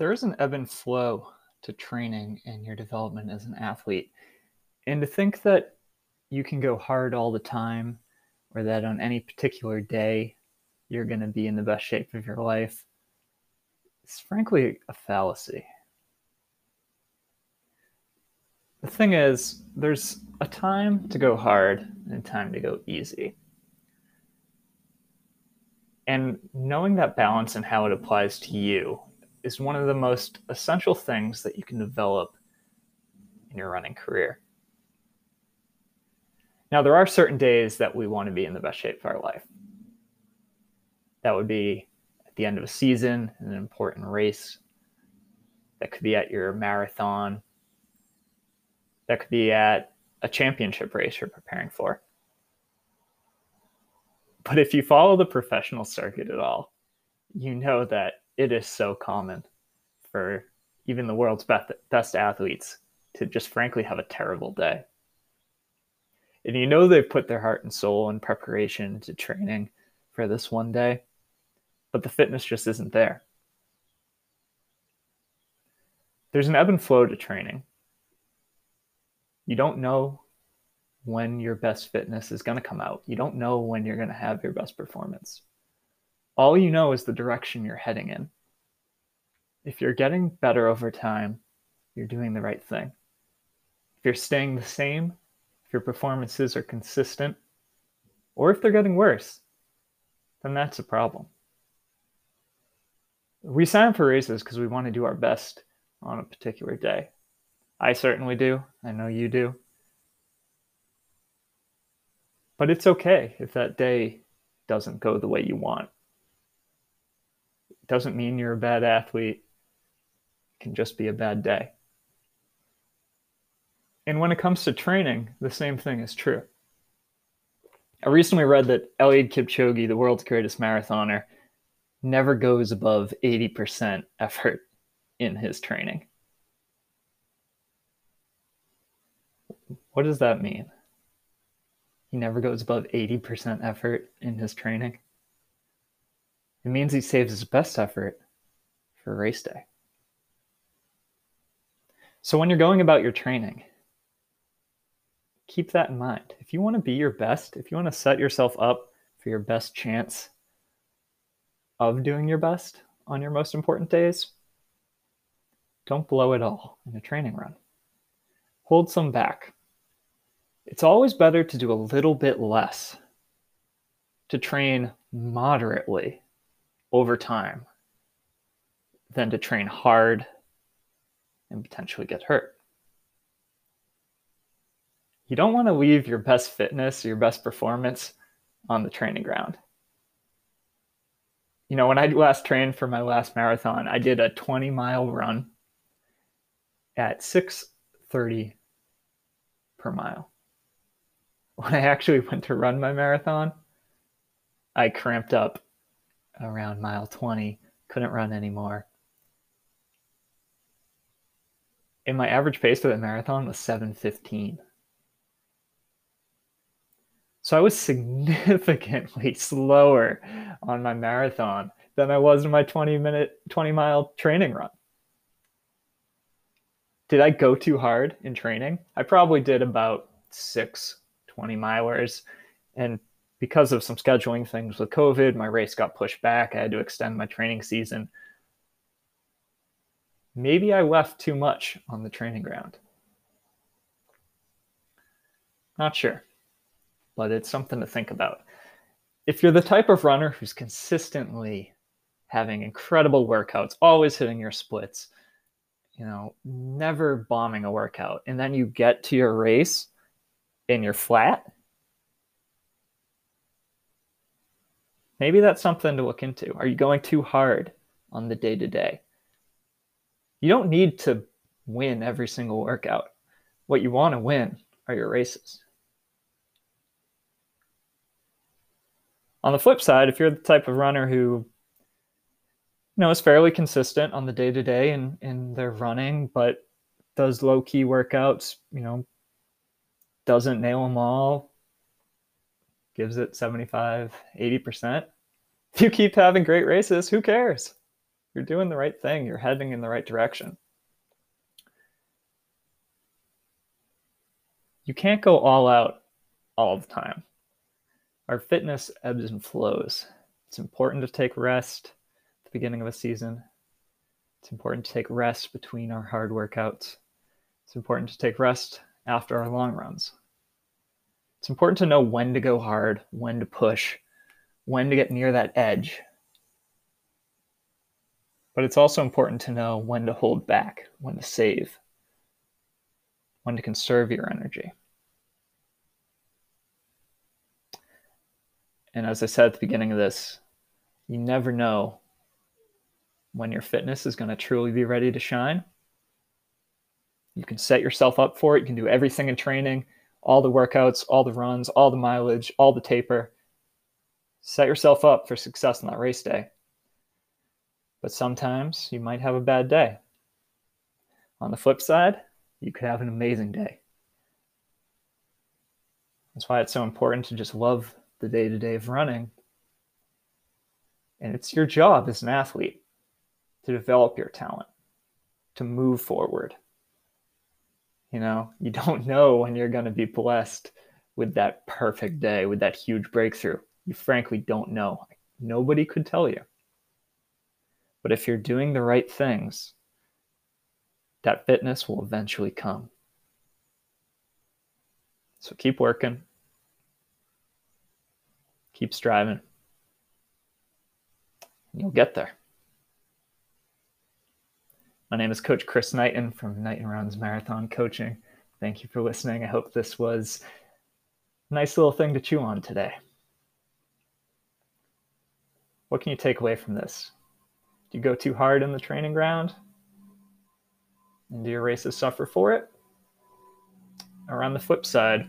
there is an ebb and flow to training and your development as an athlete. And to think that you can go hard all the time or that on any particular day you're going to be in the best shape of your life is frankly a fallacy. The thing is, there's a time to go hard and a time to go easy. And knowing that balance and how it applies to you is one of the most essential things that you can develop in your running career. Now, there are certain days that we want to be in the best shape of our life. That would be at the end of a season, an important race. That could be at your marathon. That could be at a championship race you're preparing for. But if you follow the professional circuit at all, you know that it is so common for even the world's best, best athletes to just frankly have a terrible day. And you know they've put their heart and soul in preparation into training for this one day, but the fitness just isn't there. There's an ebb and flow to training. You don't know when your best fitness is going to come out. You don't know when you're going to have your best performance. All you know is the direction you're heading in. If you're getting better over time, you're doing the right thing. If you're staying the same, if your performances are consistent, or if they're getting worse, then that's a problem. We sign for races because we want to do our best on a particular day. I certainly do. I know you do. But it's okay if that day doesn't go the way you want doesn't mean you're a bad athlete. It can just be a bad day. And when it comes to training, the same thing is true. I recently read that Eliud Kipchoge, the world's greatest marathoner, never goes above 80% effort in his training. What does that mean? He never goes above 80% effort in his training. It means he saves his best effort for race day. So when you're going about your training, keep that in mind. If you want to be your best, if you want to set yourself up for your best chance of doing your best on your most important days, don't blow it all in a training run. Hold some back. It's always better to do a little bit less, to train moderately over time than to train hard and potentially get hurt. You don't want to leave your best fitness, your best performance on the training ground. You know, when I last trained for my last marathon, I did a 20 mile run at 6:30 per mile. When I actually went to run my marathon, I cramped up around mile 20, couldn't run anymore. And my average pace for that marathon was 715. So I was significantly slower on my marathon than I was in my 20 minute, 20 mile training run. Did I go too hard in training? I probably did about six 20 milers and because of some scheduling things with COVID, my race got pushed back. I had to extend my training season. Maybe I left too much on the training ground. Not sure, but it's something to think about. If you're the type of runner who's consistently having incredible workouts, always hitting your splits, you know, never bombing a workout, and then you get to your race and you're flat, Maybe that's something to look into. Are you going too hard on the day to day? You don't need to win every single workout. What you want to win are your races. On the flip side, if you're the type of runner who you know is fairly consistent on the day to day and in their running, but does low key workouts, you know, doesn't nail them all, gives it 75, 80%. If you keep having great races, who cares? You're doing the right thing, you're heading in the right direction. You can't go all out all the time. Our fitness ebbs and flows. It's important to take rest at the beginning of a season. It's important to take rest between our hard workouts. It's important to take rest after our long runs. It's important to know when to go hard, when to push, when to get near that edge. But it's also important to know when to hold back, when to save, when to conserve your energy. And as I said at the beginning of this, you never know when your fitness is going to truly be ready to shine. You can set yourself up for it. You can do everything in training, all the workouts, all the runs, all the mileage, all the taper. Set yourself up for success on that race day. But sometimes you might have a bad day. On the flip side, you could have an amazing day. That's why it's so important to just love the day to day of running. And it's your job as an athlete to develop your talent, to move forward. You know, you don't know when you're going to be blessed with that perfect day, with that huge breakthrough. You frankly don't know. Nobody could tell you. But if you're doing the right things, that fitness will eventually come. So keep working, keep striving. You'll get there. My name is Coach Chris Knighton from Knighton Runs Marathon Coaching. Thank you for listening. I hope this was a nice little thing to chew on today. What can you take away from this? Do you go too hard in the training ground? And do your races suffer for it? Or on the flip side,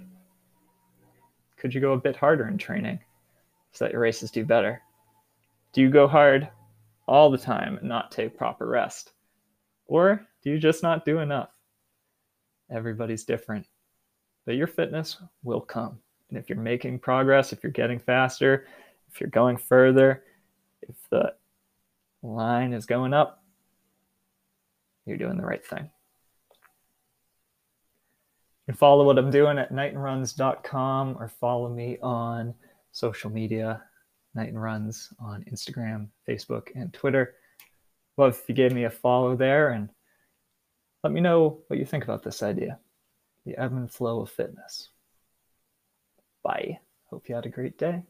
could you go a bit harder in training so that your races do better? Do you go hard all the time and not take proper rest? Or do you just not do enough? Everybody's different, but your fitness will come. And if you're making progress, if you're getting faster, if you're going further, if the line is going up, you're doing the right thing. You can follow what I'm doing at knightonruns.com or follow me on social media, Knighton Runs on Instagram, Facebook, and Twitter. Love if you gave me a follow there and let me know what you think about this idea the ebb and flow of fitness. Bye. Hope you had a great day.